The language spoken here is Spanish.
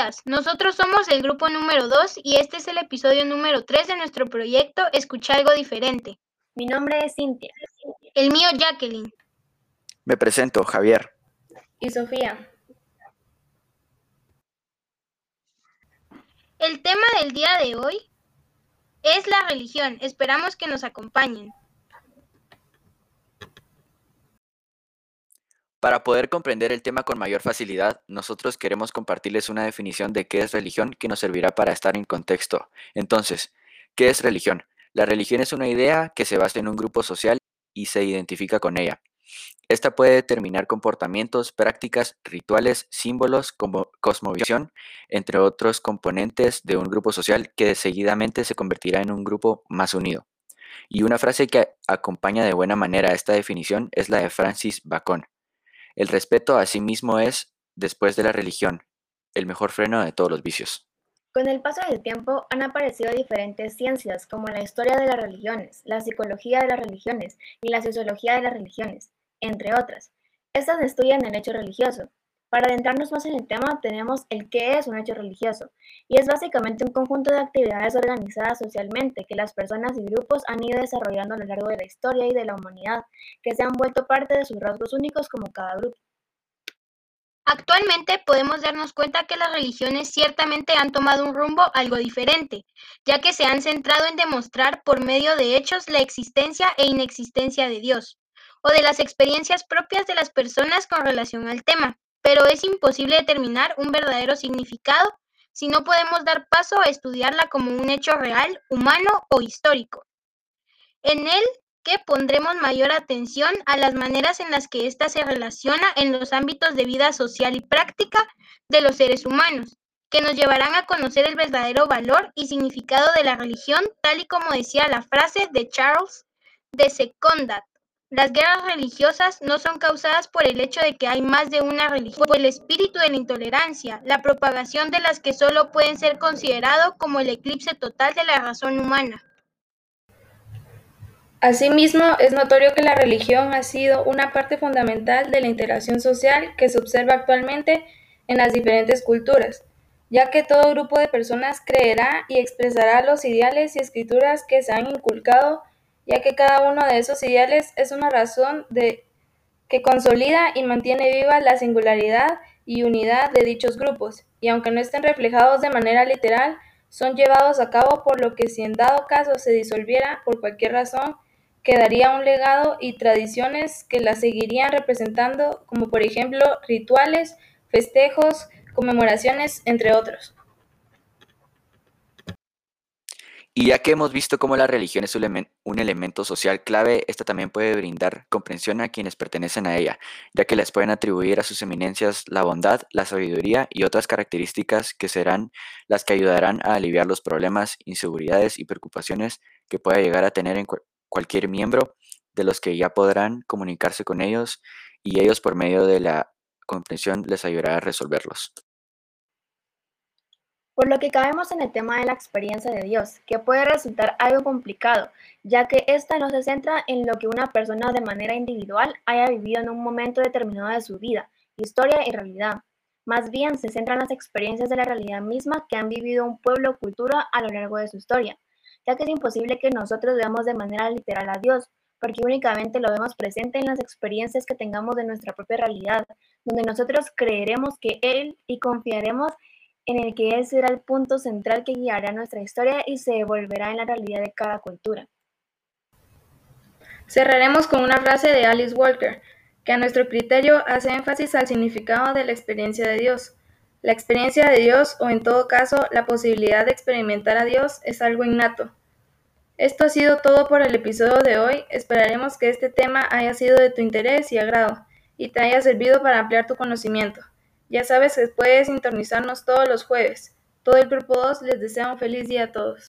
días, nosotros somos el grupo número 2 y este es el episodio número 3 de nuestro proyecto Escucha algo diferente. Mi nombre es Cintia. El mío Jacqueline. Me presento, Javier. Y Sofía. El tema del día de hoy es la religión. Esperamos que nos acompañen. Para poder comprender el tema con mayor facilidad, nosotros queremos compartirles una definición de qué es religión que nos servirá para estar en contexto. Entonces, ¿qué es religión? La religión es una idea que se basa en un grupo social y se identifica con ella. Esta puede determinar comportamientos, prácticas, rituales, símbolos, como cosmovisión, entre otros componentes de un grupo social que seguidamente se convertirá en un grupo más unido. Y una frase que acompaña de buena manera esta definición es la de Francis Bacon. El respeto a sí mismo es, después de la religión, el mejor freno de todos los vicios. Con el paso del tiempo han aparecido diferentes ciencias como la historia de las religiones, la psicología de las religiones y la sociología de las religiones, entre otras. Estas estudian el hecho religioso. Para adentrarnos más en el tema tenemos el qué es un hecho religioso, y es básicamente un conjunto de actividades organizadas socialmente que las personas y grupos han ido desarrollando a lo largo de la historia y de la humanidad, que se han vuelto parte de sus rasgos únicos como cada grupo. Actualmente podemos darnos cuenta que las religiones ciertamente han tomado un rumbo algo diferente, ya que se han centrado en demostrar por medio de hechos la existencia e inexistencia de Dios, o de las experiencias propias de las personas con relación al tema, pero es imposible determinar un verdadero significado si no podemos dar paso a estudiarla como un hecho real, humano o histórico. En él que pondremos mayor atención a las maneras en las que ésta se relaciona en los ámbitos de vida social y práctica de los seres humanos, que nos llevarán a conocer el verdadero valor y significado de la religión, tal y como decía la frase de Charles de Secondat. Las guerras religiosas no son causadas por el hecho de que hay más de una religión, por el espíritu de la intolerancia, la propagación de las que solo pueden ser considerado como el eclipse total de la razón humana. Asimismo, es notorio que la religión ha sido una parte fundamental de la integración social que se observa actualmente en las diferentes culturas, ya que todo grupo de personas creerá y expresará los ideales y escrituras que se han inculcado ya que cada uno de esos ideales es una razón de que consolida y mantiene viva la singularidad y unidad de dichos grupos, y aunque no estén reflejados de manera literal, son llevados a cabo por lo que si en dado caso se disolviera por cualquier razón, quedaría un legado y tradiciones que la seguirían representando, como por ejemplo rituales, festejos, conmemoraciones, entre otros. Y ya que hemos visto cómo la religión es un elemento social clave, esta también puede brindar comprensión a quienes pertenecen a ella, ya que les pueden atribuir a sus eminencias la bondad, la sabiduría y otras características que serán las que ayudarán a aliviar los problemas, inseguridades y preocupaciones que pueda llegar a tener en cualquier miembro, de los que ya podrán comunicarse con ellos y ellos por medio de la comprensión les ayudará a resolverlos. Por lo que caemos en el tema de la experiencia de Dios, que puede resultar algo complicado, ya que ésta no se centra en lo que una persona de manera individual haya vivido en un momento determinado de su vida, historia y realidad. Más bien se centra en las experiencias de la realidad misma que han vivido un pueblo o cultura a lo largo de su historia, ya que es imposible que nosotros veamos de manera literal a Dios, porque únicamente lo vemos presente en las experiencias que tengamos de nuestra propia realidad, donde nosotros creeremos que Él y confiaremos en el que Él será el punto central que guiará nuestra historia y se devolverá en la realidad de cada cultura. Cerraremos con una frase de Alice Walker, que a nuestro criterio hace énfasis al significado de la experiencia de Dios. La experiencia de Dios, o en todo caso, la posibilidad de experimentar a Dios, es algo innato. Esto ha sido todo por el episodio de hoy. Esperaremos que este tema haya sido de tu interés y agrado, y te haya servido para ampliar tu conocimiento. Ya sabes que puedes sintonizarnos todos los jueves. Todo el Grupo 2 les desea un feliz día a todos.